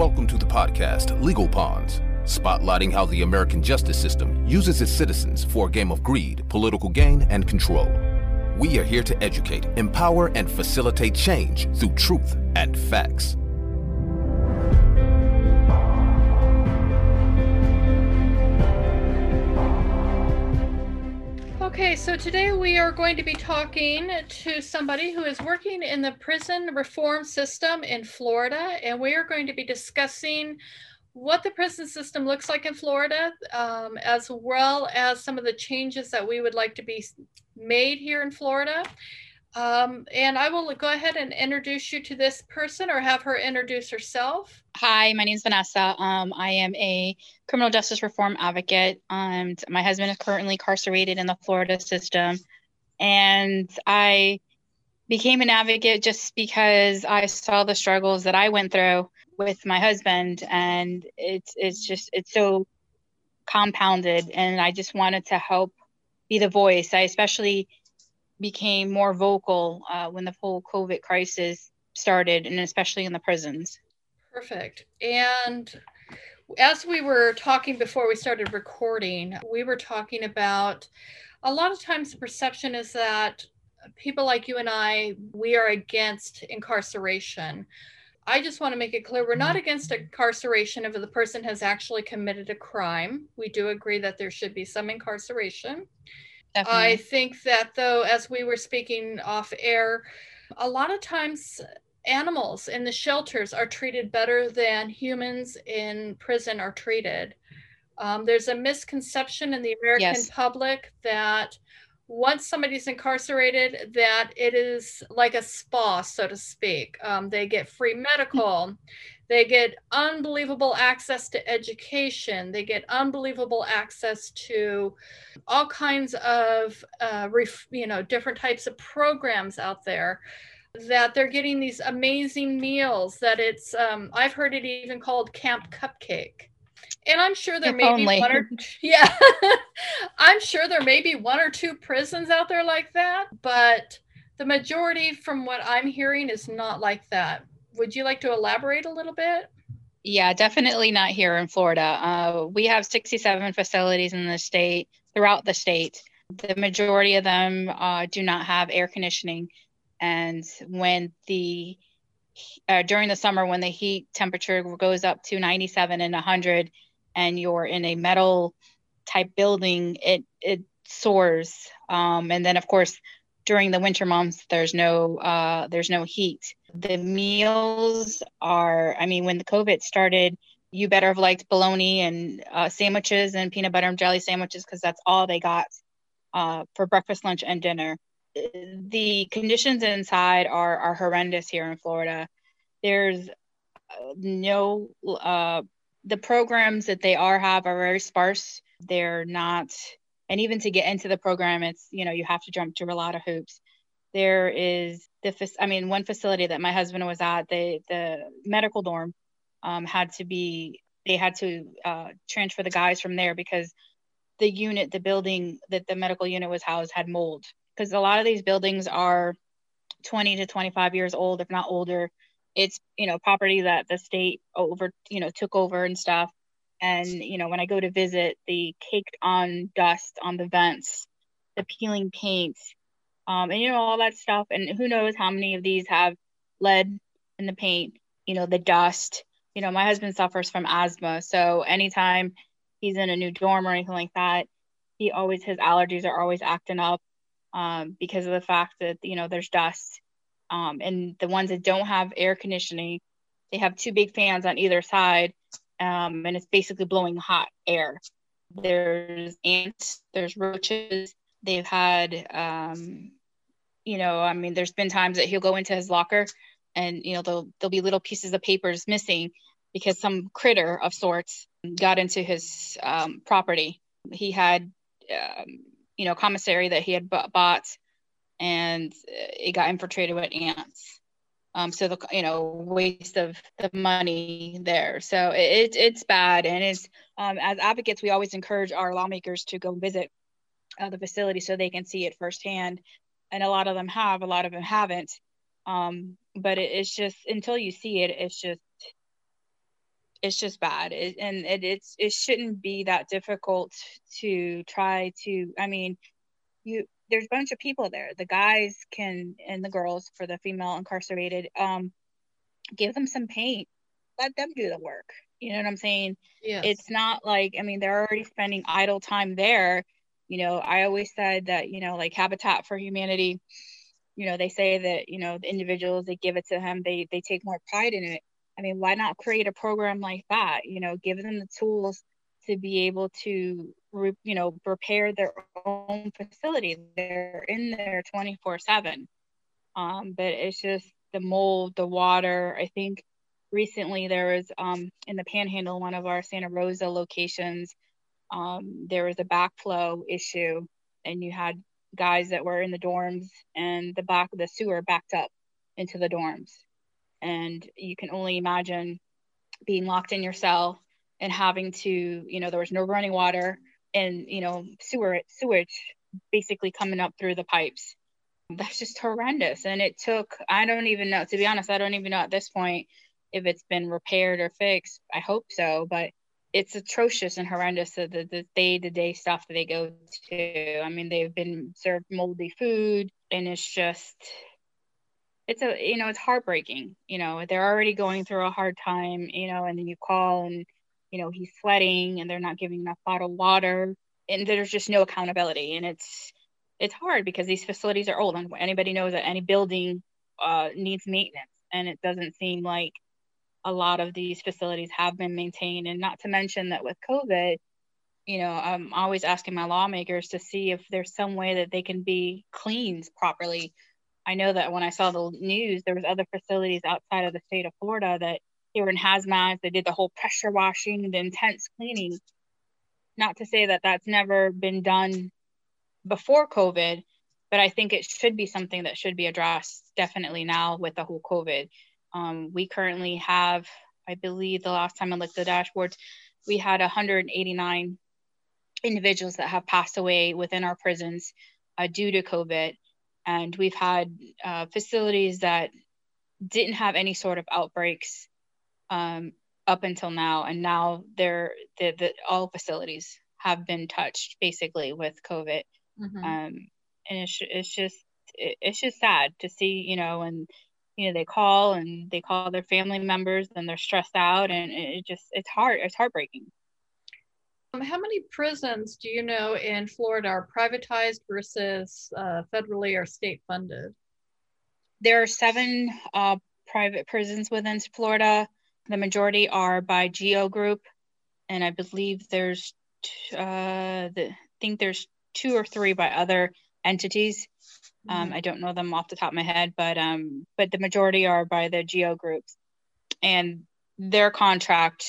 Welcome to the podcast Legal Pawns, spotlighting how the American justice system uses its citizens for a game of greed, political gain, and control. We are here to educate, empower, and facilitate change through truth and facts. Okay, so today we are going to be talking to somebody who is working in the prison reform system in Florida, and we are going to be discussing what the prison system looks like in Florida, um, as well as some of the changes that we would like to be made here in Florida. Um, and I will go ahead and introduce you to this person or have her introduce herself. Hi, my name is Vanessa. Um, I am a criminal justice reform advocate. And my husband is currently incarcerated in the Florida system. And I became an advocate just because I saw the struggles that I went through with my husband. And it's, it's just, it's so compounded. And I just wanted to help be the voice. I especially became more vocal uh, when the whole COVID crisis started, and especially in the prisons. Perfect. And as we were talking before we started recording, we were talking about a lot of times the perception is that people like you and I, we are against incarceration. I just want to make it clear we're not against incarceration if the person has actually committed a crime. We do agree that there should be some incarceration. Definitely. I think that, though, as we were speaking off air, a lot of times animals in the shelters are treated better than humans in prison are treated. Um, there's a misconception in the American yes. public that once somebody's incarcerated, that it is like a spa, so to speak. Um, they get free medical. They get unbelievable access to education. They get unbelievable access to all kinds of, uh, ref, you know, different types of programs out there. That they're getting these amazing meals. That it's, um, I've heard it even called Camp Cupcake. And I'm sure there if may only. be one or yeah, I'm sure there may be one or two prisons out there like that, but the majority, from what I'm hearing, is not like that would you like to elaborate a little bit? Yeah, definitely not here in Florida. Uh, we have 67 facilities in the state, throughout the state. The majority of them uh, do not have air conditioning. And when the uh, during the summer, when the heat temperature goes up to 97 and 100, and you're in a metal type building, it it soars. Um, and then, of course, during the winter months, there's no uh, there's no heat the meals are, I mean, when the COVID started, you better have liked bologna and uh, sandwiches and peanut butter and jelly sandwiches because that's all they got uh, for breakfast, lunch, and dinner. The conditions inside are, are horrendous here in Florida. There's uh, no, uh, the programs that they are have are very sparse. They're not, and even to get into the program, it's, you know, you have to jump through a lot of hoops. There is the I mean, one facility that my husband was at, the the medical dorm um, had to be they had to uh, transfer the guys from there because the unit, the building that the medical unit was housed, had mold. Because a lot of these buildings are 20 to 25 years old, if not older. It's you know property that the state over you know took over and stuff. And you know when I go to visit, the caked on dust on the vents, the peeling paint, um, and you know all that stuff. And who knows how many of these have lead in the paint? You know the dust. You know my husband suffers from asthma, so anytime he's in a new dorm or anything like that, he always his allergies are always acting up um, because of the fact that you know there's dust. Um, and the ones that don't have air conditioning, they have two big fans on either side, um, and it's basically blowing hot air. There's ants, there's roaches. They've had um, you know, I mean, there's been times that he'll go into his locker and, you know, there'll, there'll be little pieces of papers missing because some critter of sorts got into his um, property. He had, um, you know, commissary that he had b- bought and it got infiltrated with ants. Um, so the you know waste of the money there. So it, it's bad, and it's um, as advocates we always encourage our lawmakers to go visit uh, the facility so they can see it firsthand. And a lot of them have a lot of them haven't. Um, but it, it's just until you see it it's just it's just bad. It, and it, it's it shouldn't be that difficult to try to i mean you there's a bunch of people there. The guys can and the girls for the female incarcerated um give them some paint. Let them do the work. You know what i'm saying? Yes. it's not like i mean they're already spending idle time there you know i always said that you know like habitat for humanity you know they say that you know the individuals they give it to them they they take more pride in it. I mean why not create a program like that? You know give them the tools to be able to re, you know repair their own facility. They're in there 24 7 um but it's just the mold the water. I think recently there was um in the panhandle one of our santa rosa locations um there was a backflow issue and you had guys that were in the dorms and the back the sewer backed up into the dorms. And you can only imagine being locked in your cell and having to you know there was no running water and you know sewer sewage basically coming up through the pipes. That's just horrendous. And it took i don't even know to be honest i don't even know at this point if it's been repaired or fixed. I hope so but it's atrocious and horrendous the, the day-to-day stuff that they go to. I mean they've been served moldy food and it's just it's a you know it's heartbreaking you know they're already going through a hard time you know and then you call and you know he's sweating and they're not giving enough bottled water and there's just no accountability and it's it's hard because these facilities are old and anybody knows that any building uh, needs maintenance and it doesn't seem like a lot of these facilities have been maintained and not to mention that with covid you know i'm always asking my lawmakers to see if there's some way that they can be cleaned properly. I know that when i saw the news there was other facilities outside of the state of florida that they were in hazmat they did the whole pressure washing the intense cleaning. Not to say that that's never been done before covid but i think it should be something that should be addressed definitely now with the whole covid um, we currently have, I believe the last time I looked at the dashboards, we had 189 individuals that have passed away within our prisons uh, due to COVID. And we've had uh, facilities that didn't have any sort of outbreaks um, up until now. And now they're, the, the, all facilities have been touched basically with COVID. Mm-hmm. Um, and it's, it's just, it, it's just sad to see, you know, and you know they call and they call their family members and they're stressed out and it just it's hard it's heartbreaking. Um, how many prisons do you know in florida are privatized versus uh, federally or state funded? There are seven uh, private prisons within florida. The majority are by geo group. And i believe there's uh, the, i think there's two or three by other entities um, mm-hmm. I don't know them off the top of my head, but um, but the majority are by the geo groups, and their contract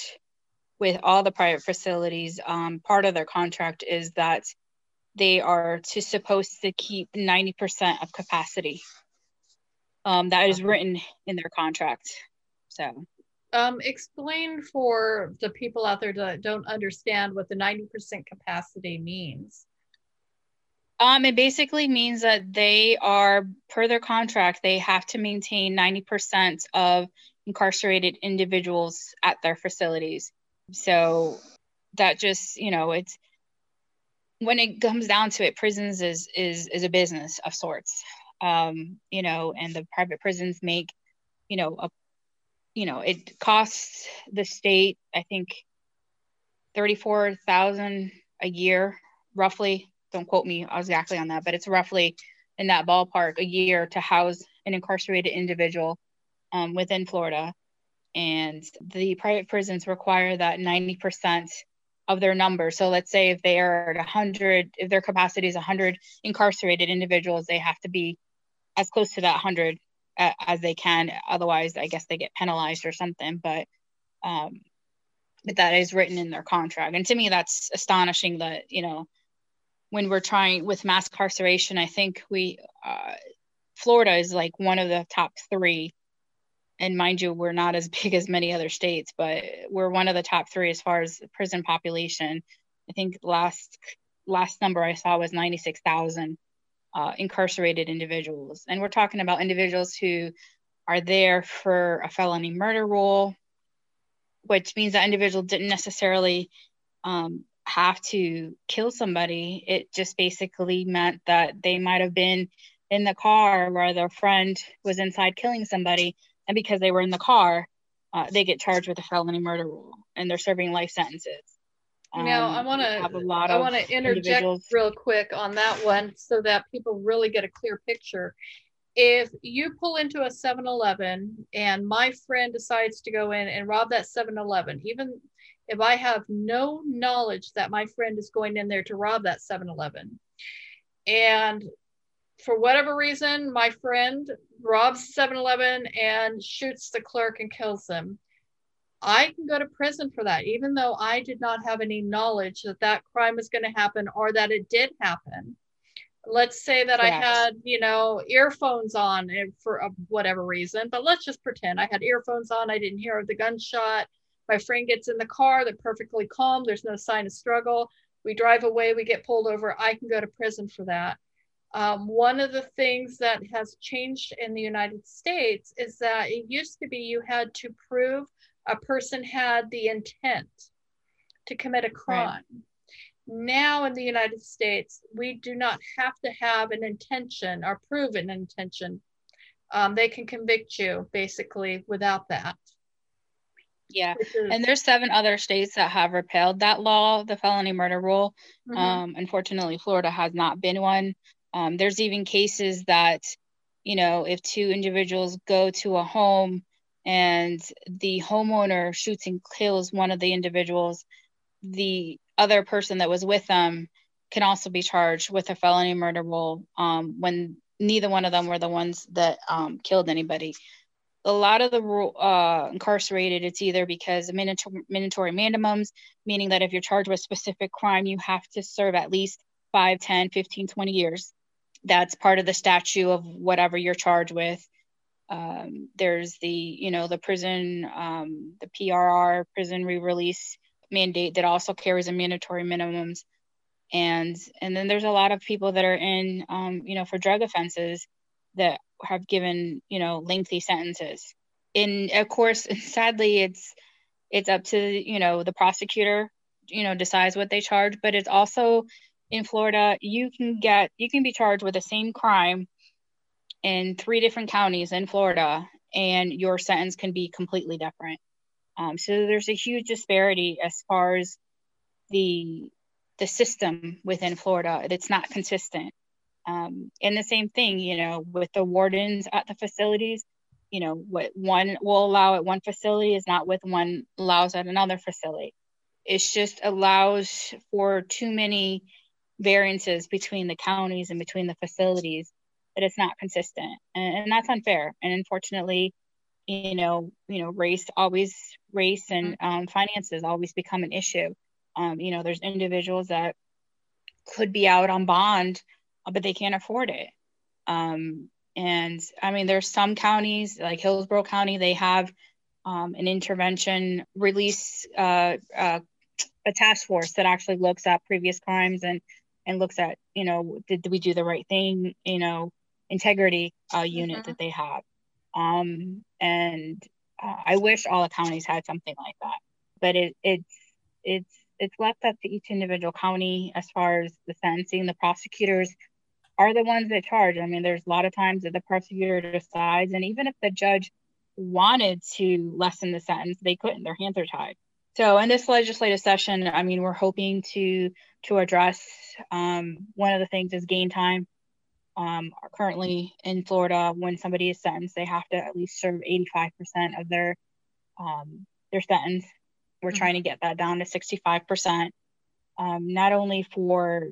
with all the private facilities, um, part of their contract is that they are to supposed to keep 90% of capacity. Um, that is written in their contract. So, um, explain for the people out there that don't understand what the 90% capacity means. Um, it basically means that they are, per their contract, they have to maintain 90% of incarcerated individuals at their facilities. So that just, you know, it's when it comes down to it, prisons is is is a business of sorts. Um, you know, and the private prisons make, you know, a you know, it costs the state, I think, thirty-four thousand a year, roughly, don't quote me exactly on that, but it's roughly in that ballpark a year to house an incarcerated individual um, within Florida. And the private prisons require that 90% of their number. So let's say if they are at 100, if their capacity is 100 incarcerated individuals, they have to be as close to that 100 as they can. Otherwise, I guess they get penalized or something. But um, but that is written in their contract. And to me, that's astonishing that, you know, when we're trying with mass incarceration, I think we, uh, Florida is like one of the top three. And mind you, we're not as big as many other states, but we're one of the top three as far as prison population. I think last last number I saw was 96,000 uh, incarcerated individuals. And we're talking about individuals who are there for a felony murder rule, which means that individual didn't necessarily um, have to kill somebody. It just basically meant that they might have been in the car where their friend was inside killing somebody, and because they were in the car, uh, they get charged with a felony murder rule, and they're serving life sentences. Um, now, I want to I want to interject real quick on that one so that people really get a clear picture. If you pull into a 7-Eleven and my friend decides to go in and rob that 7-Eleven, even if I have no knowledge that my friend is going in there to rob that 7-Eleven, and for whatever reason, my friend robs 7-Eleven and shoots the clerk and kills him. I can go to prison for that, even though I did not have any knowledge that that crime was going to happen or that it did happen. Let's say that Correct. I had, you know, earphones on for uh, whatever reason, but let's just pretend I had earphones on. I didn't hear the gunshot. My friend gets in the car, they're perfectly calm. There's no sign of struggle. We drive away, we get pulled over. I can go to prison for that. Um, one of the things that has changed in the United States is that it used to be you had to prove a person had the intent to commit a crime. Right. Now in the United States, we do not have to have an intention or prove an intention. Um, they can convict you basically without that. Yeah, and there's seven other states that have repealed that law, the felony murder rule. Mm-hmm. Um, unfortunately, Florida has not been one. Um, there's even cases that, you know, if two individuals go to a home and the homeowner shoots and kills one of the individuals, the other person that was with them can also be charged with a felony murder rule um, when neither one of them were the ones that um, killed anybody. A lot of the uh, incarcerated, it's either because of mandatory, minimums, meaning that if you're charged with a specific crime, you have to serve at least 5, 10, 15, 20 years that's part of the statute of whatever you're charged with. Um, there's the, you know, the prison, um, the PRR, prison re-release mandate that also carries a mandatory minimums. And, and then there's a lot of people that are in, um, you know, for drug offenses that have given, you know, lengthy sentences. in of course, sadly, it's, it's up to, you know, the prosecutor, you know, decides what they charge, but it's also in Florida, you can get you can be charged with the same crime in three different counties in Florida, and your sentence can be completely different. Um, so there's a huge disparity as far as the the system within Florida. It's not consistent. Um, and the same thing, you know, with the wardens at the facilities, you know, what one will allow at one facility is not what one allows at another facility. It just allows for too many variances between the counties and between the facilities that it's not consistent and, and that's unfair and unfortunately you know you know race always race and mm-hmm. um, finances always become an issue um, you know there's individuals that could be out on bond but they can't afford it um, and i mean there's some counties like hillsborough county they have um, an intervention release uh, uh, a task force that actually looks at previous crimes and and looks at you know did, did we do the right thing you know integrity uh, unit mm-hmm. that they have um, and uh, i wish all the counties had something like that but it, it's it's it's left up to each individual county as far as the sentencing the prosecutors are the ones that charge i mean there's a lot of times that the prosecutor decides and even if the judge wanted to lessen the sentence they couldn't their hands are tied so in this legislative session, I mean, we're hoping to to address um, one of the things is gain time. Um, currently in Florida, when somebody is sentenced, they have to at least serve 85% of their um, their sentence. We're mm-hmm. trying to get that down to 65%, um, not only for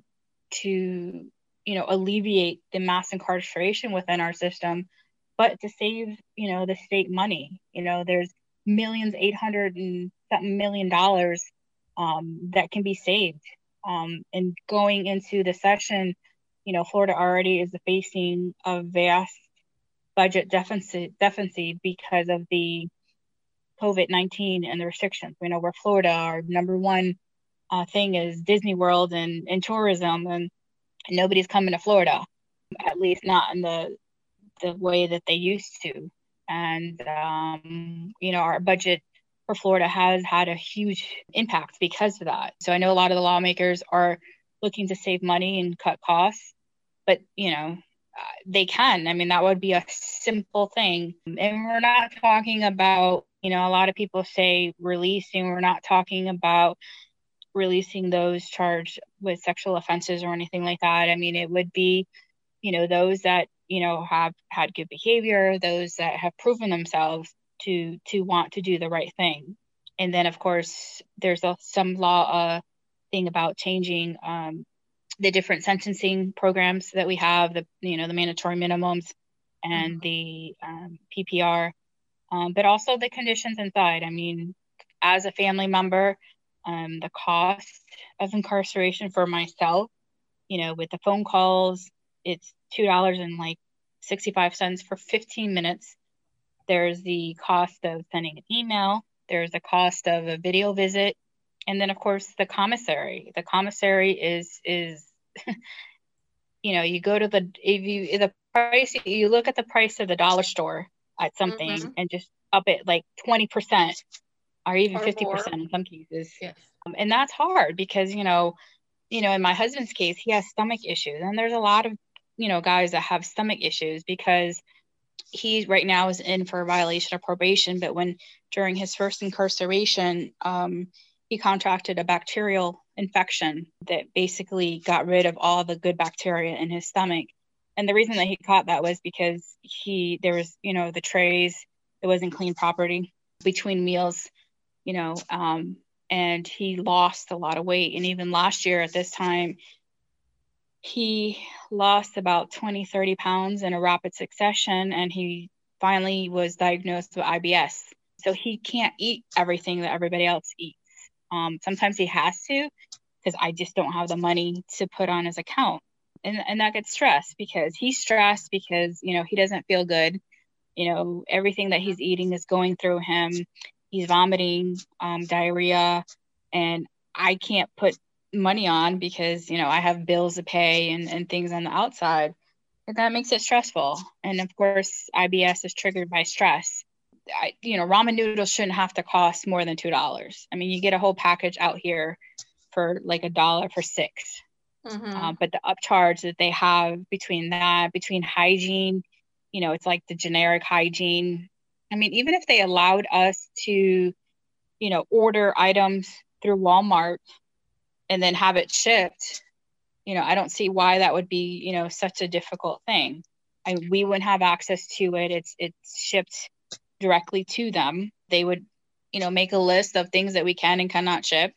to you know alleviate the mass incarceration within our system, but to save you know the state money. You know, there's millions, eight hundred and something million dollars um, that can be saved. Um, and going into the session, you know, Florida already is facing a vast budget deficit deficit because of the COVID nineteen and the restrictions. We know we're Florida. Our number one uh, thing is Disney World and, and tourism, and nobody's coming to Florida, at least not in the the way that they used to. And um, you know, our budget for Florida has had a huge impact because of that. So I know a lot of the lawmakers are looking to save money and cut costs, but you know, uh, they can. I mean, that would be a simple thing. And we're not talking about, you know, a lot of people say releasing, we're not talking about releasing those charged with sexual offenses or anything like that. I mean, it would be, you know, those that, you know, have had good behavior, those that have proven themselves to to want to do the right thing. And then of course there's a, some law uh, thing about changing um, the different sentencing programs that we have, the you know the mandatory minimums and mm-hmm. the um, PPR, um, but also the conditions inside. I mean, as a family member, um, the cost of incarceration for myself, you know, with the phone calls, it's two dollars and like sixty five cents for fifteen minutes. There's the cost of sending an email. There's the cost of a video visit, and then of course the commissary. The commissary is is you know you go to the if you the price you look at the price of the dollar store at something mm-hmm. and just up it like 20% or even or 50% more. in some cases yes. Um, and that's hard because you know you know in my husband's case he has stomach issues and there's a lot of you know guys that have stomach issues because he right now is in for a violation of probation but when during his first incarceration um, he contracted a bacterial infection that basically got rid of all the good bacteria in his stomach. And the reason that he caught that was because he there was, you know, the trays, it wasn't clean property between meals, you know, um, and he lost a lot of weight. And even last year at this time, he lost about 20, 30 pounds in a rapid succession, and he finally was diagnosed with IBS. So he can't eat everything that everybody else eats. Um, sometimes he has to because I just don't have the money to put on his account. And, and that gets stressed because he's stressed because, you know, he doesn't feel good. You know, everything that he's eating is going through him. He's vomiting, um, diarrhea, and I can't put money on because, you know, I have bills to pay and, and things on the outside. And that makes it stressful. And of course, IBS is triggered by stress. I, you know, ramen noodles shouldn't have to cost more than two dollars. I mean, you get a whole package out here for like a dollar for 6 mm-hmm. uh, but the upcharge that they have between that, between hygiene, you know, it's like the generic hygiene. I mean, even if they allowed us to, you know, order items through Walmart and then have it shipped, you know, I don't see why that would be, you know, such a difficult thing. I we wouldn't have access to it. It's it's shipped directly to them. They would, you know, make a list of things that we can and cannot ship.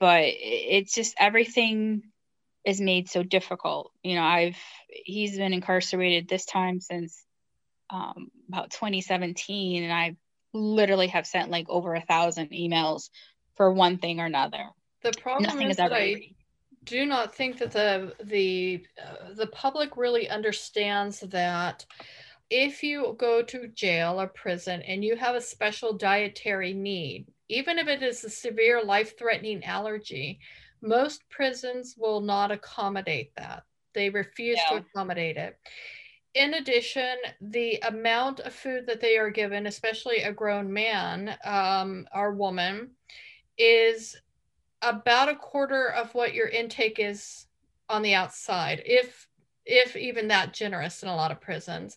But it's just everything is made so difficult. You know, I've he's been incarcerated this time since um, about 2017, and I literally have sent like over a thousand emails for one thing or another. The problem Nothing is, is that I do not think that the the uh, the public really understands that if you go to jail or prison and you have a special dietary need, even if it is a severe life threatening allergy, most prisons will not accommodate that. They refuse yeah. to accommodate it. In addition, the amount of food that they are given, especially a grown man um, or woman, is about a quarter of what your intake is on the outside. If if even that generous in a lot of prisons.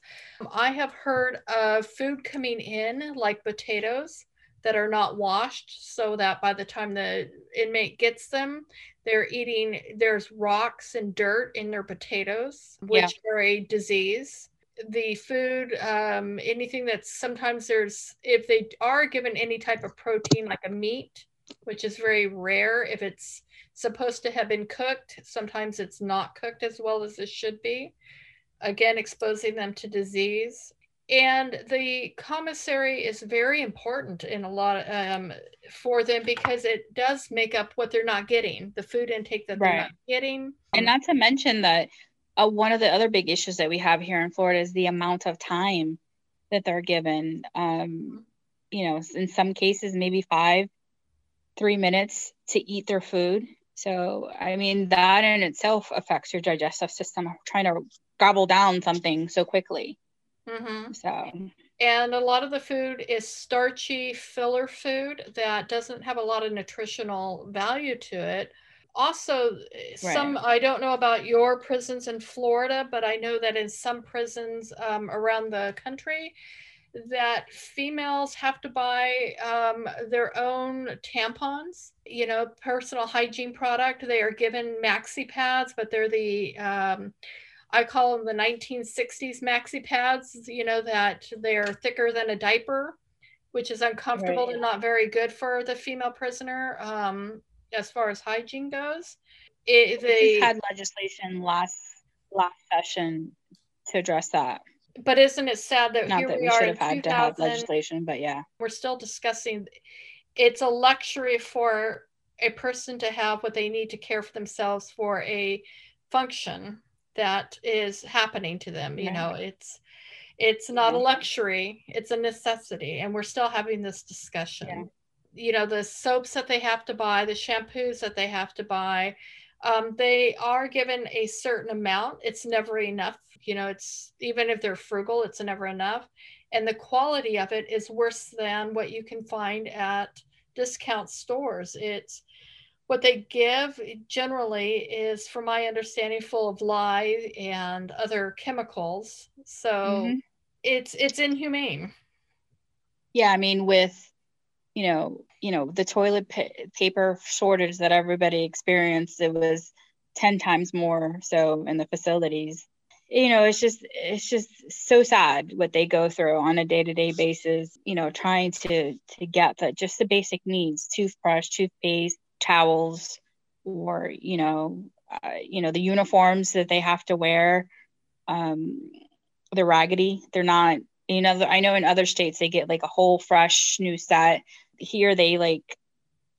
I have heard of food coming in like potatoes that are not washed so that by the time the inmate gets them they're eating there's rocks and dirt in their potatoes which yeah. are a disease the food um, anything that's sometimes there's if they are given any type of protein like a meat which is very rare if it's supposed to have been cooked. Sometimes it's not cooked as well as it should be, again, exposing them to disease. And the commissary is very important in a lot of, um, for them because it does make up what they're not getting, the food intake that they're not getting. And not to mention that uh, one of the other big issues that we have here in Florida is the amount of time that they're given. Um, you know, in some cases, maybe five, three minutes to eat their food so, I mean, that in itself affects your digestive system trying to gobble down something so quickly. Mm-hmm. So, And a lot of the food is starchy filler food that doesn't have a lot of nutritional value to it. Also, right. some, I don't know about your prisons in Florida, but I know that in some prisons um, around the country, that females have to buy um, their own tampons, you know, personal hygiene product. They are given maxi pads, but they're the, um, I call them the 1960s maxi pads, you know, that they're thicker than a diaper, which is uncomfortable right. and not very good for the female prisoner um, as far as hygiene goes. It, they had legislation last last session to address that but isn't it sad that Not here that we, we should have had to have legislation, but yeah, we're still discussing. It's a luxury for a person to have what they need to care for themselves for a function that is happening to them. You know, it's it's not yeah. a luxury; it's a necessity, and we're still having this discussion. Yeah. You know, the soaps that they have to buy, the shampoos that they have to buy, um, they are given a certain amount. It's never enough. You know, it's even if they're frugal, it's never enough. And the quality of it is worse than what you can find at discount stores. It's what they give generally is, from my understanding, full of lye and other chemicals. So mm-hmm. it's it's inhumane. Yeah, I mean, with you know, you know, the toilet pa- paper shortage that everybody experienced, it was 10 times more so in the facilities. You know, it's just it's just so sad what they go through on a day-to-day basis, you know, trying to to get the just the basic needs, toothbrush, toothpaste, towels, or, you know, uh, you know, the uniforms that they have to wear. Um, they're raggedy. They're not you know i know in other states they get like a whole fresh new set here they like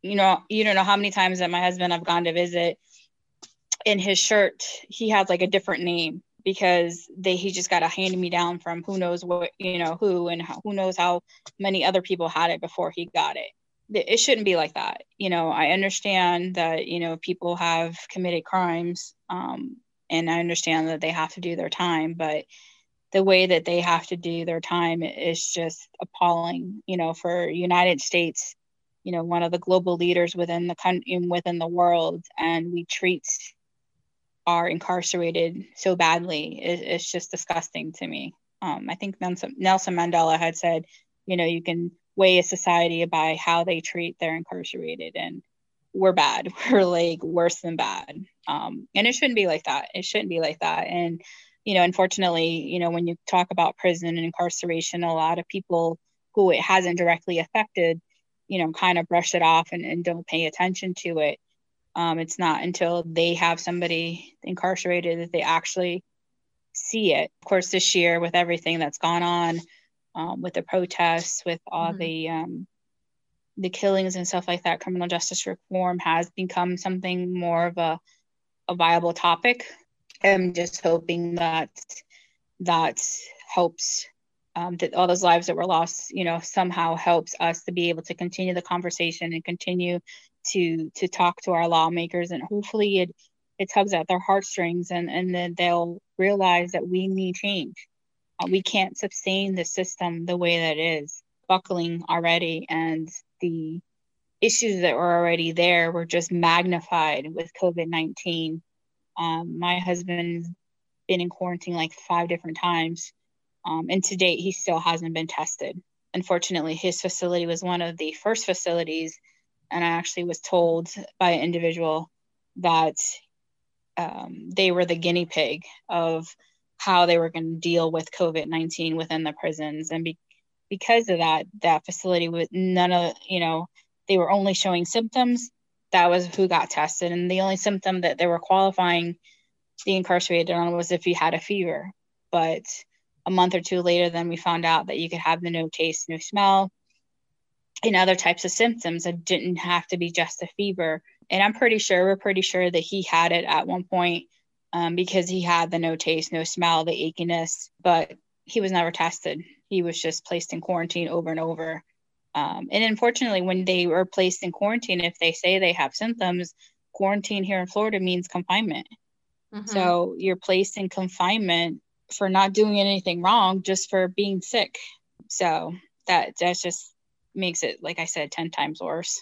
you know you don't know how many times that my husband i've gone to visit in his shirt he has like a different name because they he just got a hand me down from who knows what you know who and who knows how many other people had it before he got it it shouldn't be like that you know i understand that you know people have committed crimes um, and i understand that they have to do their time but the way that they have to do their time is just appalling you know for united states you know one of the global leaders within the country within the world and we treat our incarcerated so badly. It, it's just disgusting to me. Um, i think nelson, nelson mandela had said you know you can weigh a society by how they treat their incarcerated and we're bad we're like worse than bad um, and it shouldn't be like that it shouldn't be like that and you know, unfortunately, you know, when you talk about prison and incarceration, a lot of people who it hasn't directly affected, you know, kind of brush it off and, and don't pay attention to it. Um, it's not until they have somebody incarcerated that they actually see it. Of course, this year with everything that's gone on, um, with the protests, with all mm-hmm. the um, the killings and stuff like that, criminal justice reform has become something more of a, a viable topic I'm just hoping that that helps um, that all those lives that were lost, you know, somehow helps us to be able to continue the conversation and continue to to talk to our lawmakers, and hopefully it it tugs at their heartstrings, and and then they'll realize that we need change. We can't sustain the system the way that is buckling already, and the issues that were already there were just magnified with COVID nineteen um, my husband's been in quarantine like five different times. Um, and to date, he still hasn't been tested. Unfortunately, his facility was one of the first facilities. And I actually was told by an individual that um, they were the guinea pig of how they were going to deal with COVID 19 within the prisons. And be- because of that, that facility with none of, you know, they were only showing symptoms that was who got tested. And the only symptom that they were qualifying the incarcerated on was if you had a fever. But a month or two later, then we found out that you could have the no taste, no smell, and other types of symptoms that didn't have to be just a fever. And I'm pretty sure, we're pretty sure that he had it at one point um, because he had the no taste, no smell, the achiness, but he was never tested. He was just placed in quarantine over and over. Um, and unfortunately, when they were placed in quarantine, if they say they have symptoms, quarantine here in Florida means confinement. Mm-hmm. So you're placed in confinement for not doing anything wrong, just for being sick. So that that just makes it, like I said, ten times worse.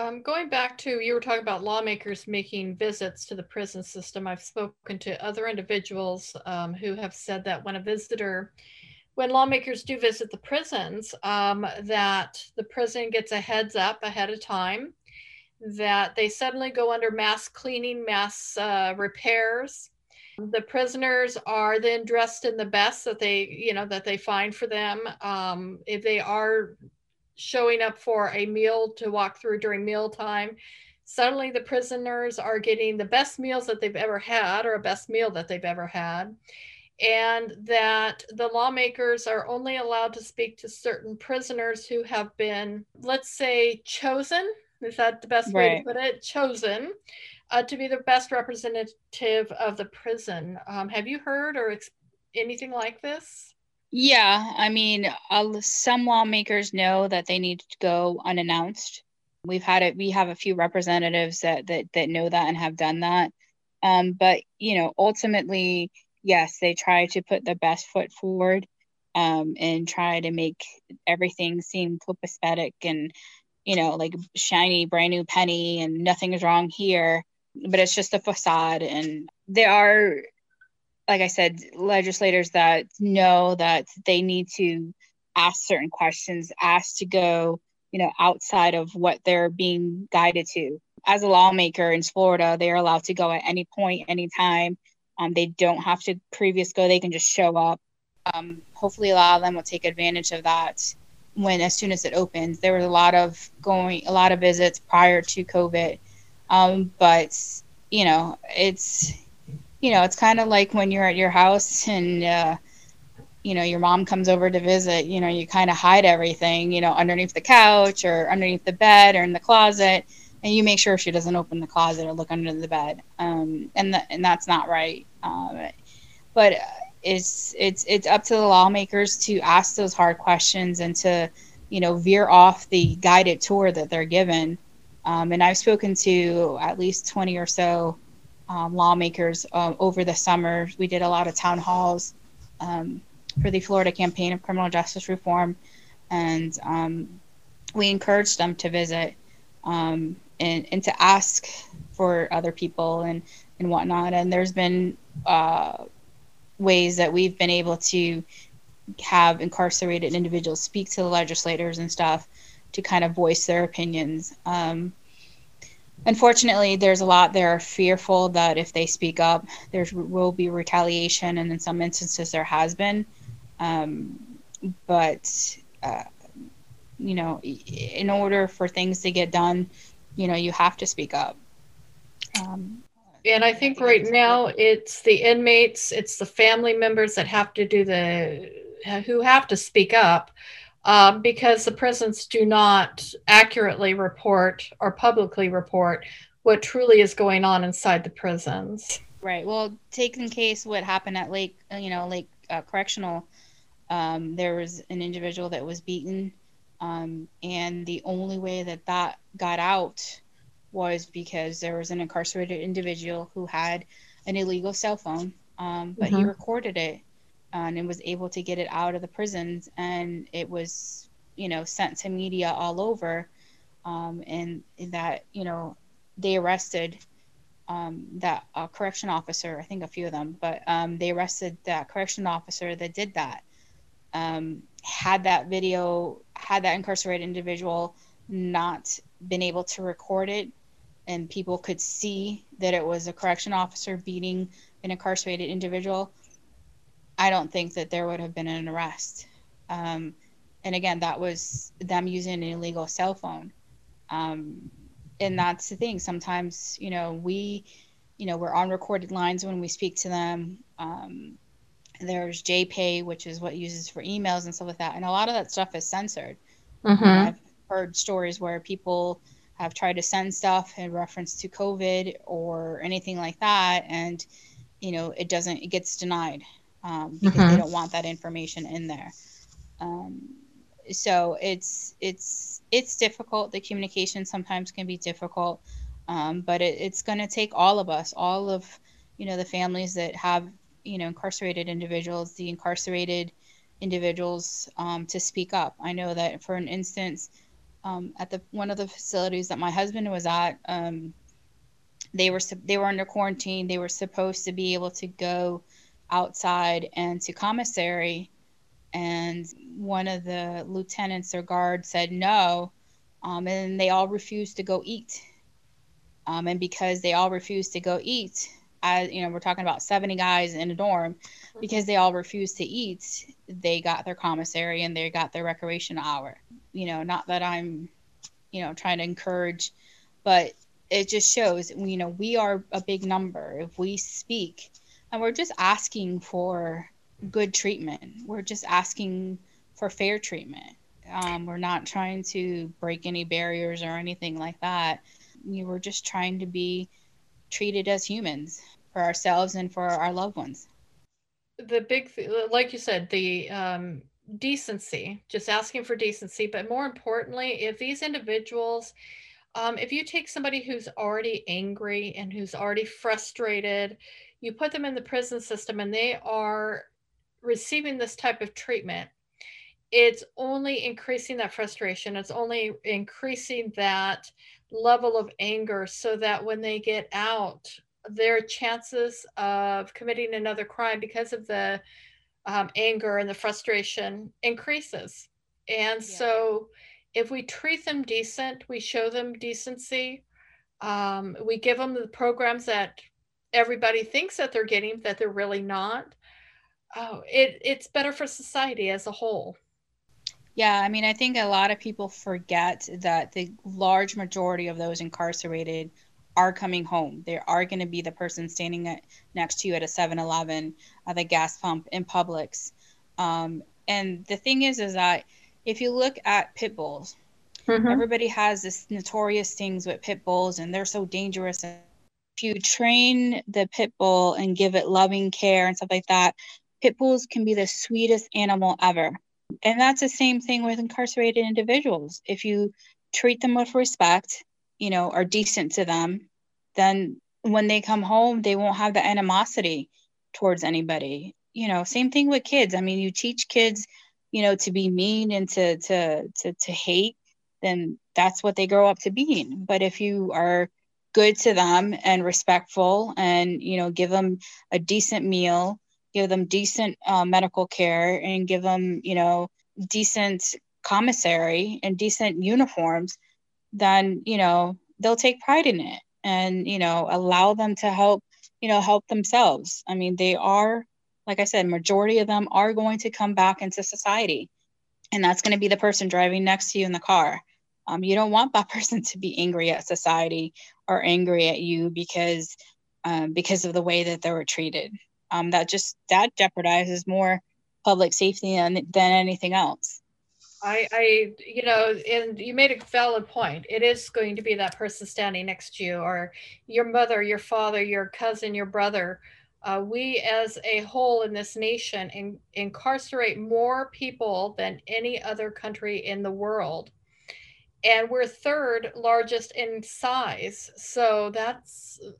Um, going back to you were talking about lawmakers making visits to the prison system. I've spoken to other individuals um, who have said that when a visitor, when lawmakers do visit the prisons, um, that the prison gets a heads up ahead of time, that they suddenly go under mass cleaning, mass uh, repairs. The prisoners are then dressed in the best that they, you know, that they find for them. Um, if they are showing up for a meal to walk through during mealtime. Suddenly, the prisoners are getting the best meals that they've ever had, or a best meal that they've ever had, and that the lawmakers are only allowed to speak to certain prisoners who have been, let's say, chosen. Is that the best right. way to put it? Chosen uh, to be the best representative of the prison. Um, have you heard or ex- anything like this? Yeah, I mean, some lawmakers know that they need to go unannounced. We've had it. We have a few representatives that that that know that and have done that. Um, but you know, ultimately, yes, they try to put the best foot forward um, and try to make everything seem copacetic and you know, like shiny, brand new penny, and nothing is wrong here. But it's just a facade, and there are like I said, legislators that know that they need to ask certain questions, ask to go, you know, outside of what they're being guided to. As a lawmaker in Florida, they are allowed to go at any point, anytime. Um, they don't have to previous go; they can just show up. Um, hopefully, a lot of them will take advantage of that when as soon as it opens. There was a lot of going, a lot of visits prior to COVID, um, but you know, it's you know, it's kind of like when you're at your house and, uh, you know, your mom comes over to visit, you know, you kind of hide everything, you know, underneath the couch or underneath the bed or in the closet. And you make sure she doesn't open the closet or look under the bed. Um, and, the, and that's not right. Um, but it's, it's, it's up to the lawmakers to ask those hard questions and to, you know, veer off the guided tour that they're given. Um, and I've spoken to at least 20 or so um, lawmakers uh, over the summer. We did a lot of town halls um, for the Florida campaign of criminal justice reform, and um, we encouraged them to visit um, and, and to ask for other people and, and whatnot. And there's been uh, ways that we've been able to have incarcerated individuals speak to the legislators and stuff to kind of voice their opinions. Um, unfortunately, there's a lot that are fearful that if they speak up, there will be retaliation, and in some instances, there has been. Um, but uh, you know, in order for things to get done, you know, you have to speak up. Um, and I think, I think right now it's the inmates, it's the family members that have to do the who have to speak up um, because the prisons do not accurately report or publicly report what truly is going on inside the prisons. Right. Well, take in case what happened at Lake, you know, Lake uh, Correctional, um, there was an individual that was beaten, um, and the only way that that got out was because there was an incarcerated individual who had an illegal cell phone, um, but mm-hmm. he recorded it and was able to get it out of the prisons and it was you know sent to media all over um, and that you know they arrested um, that uh, correction officer i think a few of them but um, they arrested that correction officer that did that. Um, had that video had that incarcerated individual not been able to record it and people could see that it was a correction officer beating an incarcerated individual I don't think that there would have been an arrest. Um, and again, that was them using an illegal cell phone. Um, and that's the thing. Sometimes, you know, we, you know, we're on recorded lines when we speak to them. Um, there's JPay, which is what uses for emails and stuff like that. And a lot of that stuff is censored. Mm-hmm. I've heard stories where people have tried to send stuff in reference to COVID or anything like that. And, you know, it doesn't, it gets denied um, because mm-hmm. they don't want that information in there. Um, so it's it's it's difficult. The communication sometimes can be difficult, um, but it, it's going to take all of us, all of you know the families that have you know incarcerated individuals, the incarcerated individuals um, to speak up. I know that, for an instance, um, at the one of the facilities that my husband was at, um, they were they were under quarantine. They were supposed to be able to go outside and to commissary, and one of the lieutenants or guards said no, um, and they all refused to go eat. Um, and because they all refused to go eat, as you know, we're talking about 70 guys in a dorm, because they all refused to eat, they got their commissary and they got their recreation hour. You know, not that I'm, you know, trying to encourage, but it just shows, you know, we are a big number. If we speak and we're just asking for good treatment, we're just asking for fair treatment. Um, we're not trying to break any barriers or anything like that. We were just trying to be treated as humans for ourselves and for our loved ones. The big, like you said, the um, decency, just asking for decency. But more importantly, if these individuals, um, if you take somebody who's already angry and who's already frustrated, you put them in the prison system and they are receiving this type of treatment, it's only increasing that frustration. It's only increasing that level of anger so that when they get out, their chances of committing another crime because of the um, anger and the frustration increases. And yeah. so, if we treat them decent, we show them decency, um, we give them the programs that everybody thinks that they're getting that they're really not. Oh, it, it's better for society as a whole. Yeah, I mean, I think a lot of people forget that the large majority of those incarcerated are coming home. They are going to be the person standing at, next to you at a 7 Eleven, at the gas pump, in Publix. Um, and the thing is, is that if you look at pit bulls, mm-hmm. everybody has this notorious things with pit bulls, and they're so dangerous. And you train the pit bull and give it loving care and stuff like that, pit bulls can be the sweetest animal ever. And that's the same thing with incarcerated individuals. If you treat them with respect, you know, are decent to them, then when they come home, they won't have the animosity towards anybody. You know, same thing with kids. I mean, you teach kids, you know, to be mean and to to to to hate, then that's what they grow up to being. But if you are good to them and respectful and you know give them a decent meal give them decent uh, medical care and give them you know decent commissary and decent uniforms then you know they'll take pride in it and you know allow them to help you know help themselves. I mean they are like i said majority of them are going to come back into society. And that's going to be the person driving next to you in the car um, you don't want that person to be angry at society or angry at you because um, because of the way that they were treated um, that just that jeopardizes more public safety than, than anything else I, I, you know, and you made a valid point. It is going to be that person standing next to you, or your mother, your father, your cousin, your brother. Uh, we, as a whole in this nation, in, incarcerate more people than any other country in the world, and we're third largest in size. So that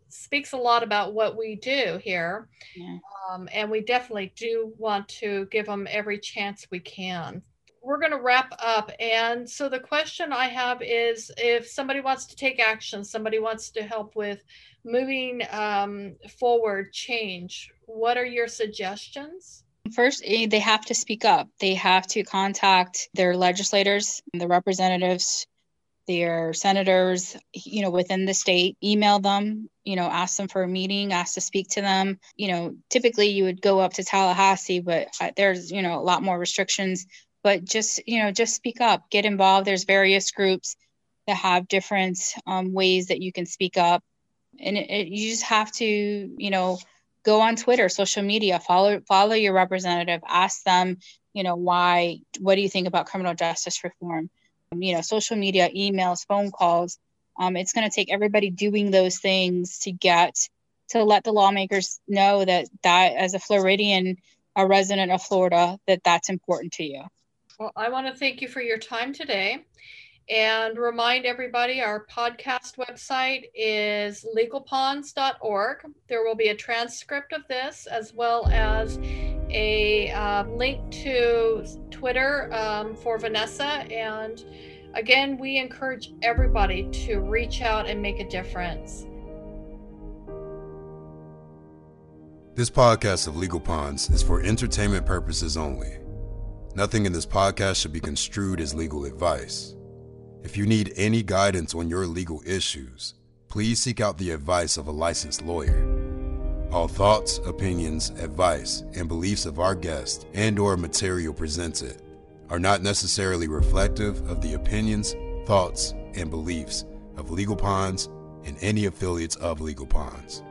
speaks a lot about what we do here, yeah. um, and we definitely do want to give them every chance we can we're going to wrap up. And so the question I have is if somebody wants to take action, somebody wants to help with moving um, forward change, what are your suggestions? First, eh, they have to speak up. They have to contact their legislators, the representatives, their senators, you know, within the state, email them, you know, ask them for a meeting, ask to speak to them. You know, typically you would go up to Tallahassee, but uh, there's, you know, a lot more restrictions. But just you know just speak up get involved. There's various groups that have different um, ways that you can speak up. And it, it, you just have to you know go on twitter social media follow follow your representative ask them you know why what do you think about criminal justice reform you know social media emails phone calls um, it's going to take everybody doing those things to get to let the lawmakers know that that as a floridian a resident of florida that that's important to you. Well, I want to thank you for your time today and remind everybody our podcast website is legalponds.org. There will be a transcript of this as well as a uh, link to Twitter um, for Vanessa. And again, we encourage everybody to reach out and make a difference. This podcast of Legal Ponds is for entertainment purposes only. Nothing in this podcast should be construed as legal advice. If you need any guidance on your legal issues, please seek out the advice of a licensed lawyer. All thoughts, opinions, advice, and beliefs of our guest and or material presented are not necessarily reflective of the opinions, thoughts, and beliefs of Legal Ponds and any affiliates of Legal Ponds.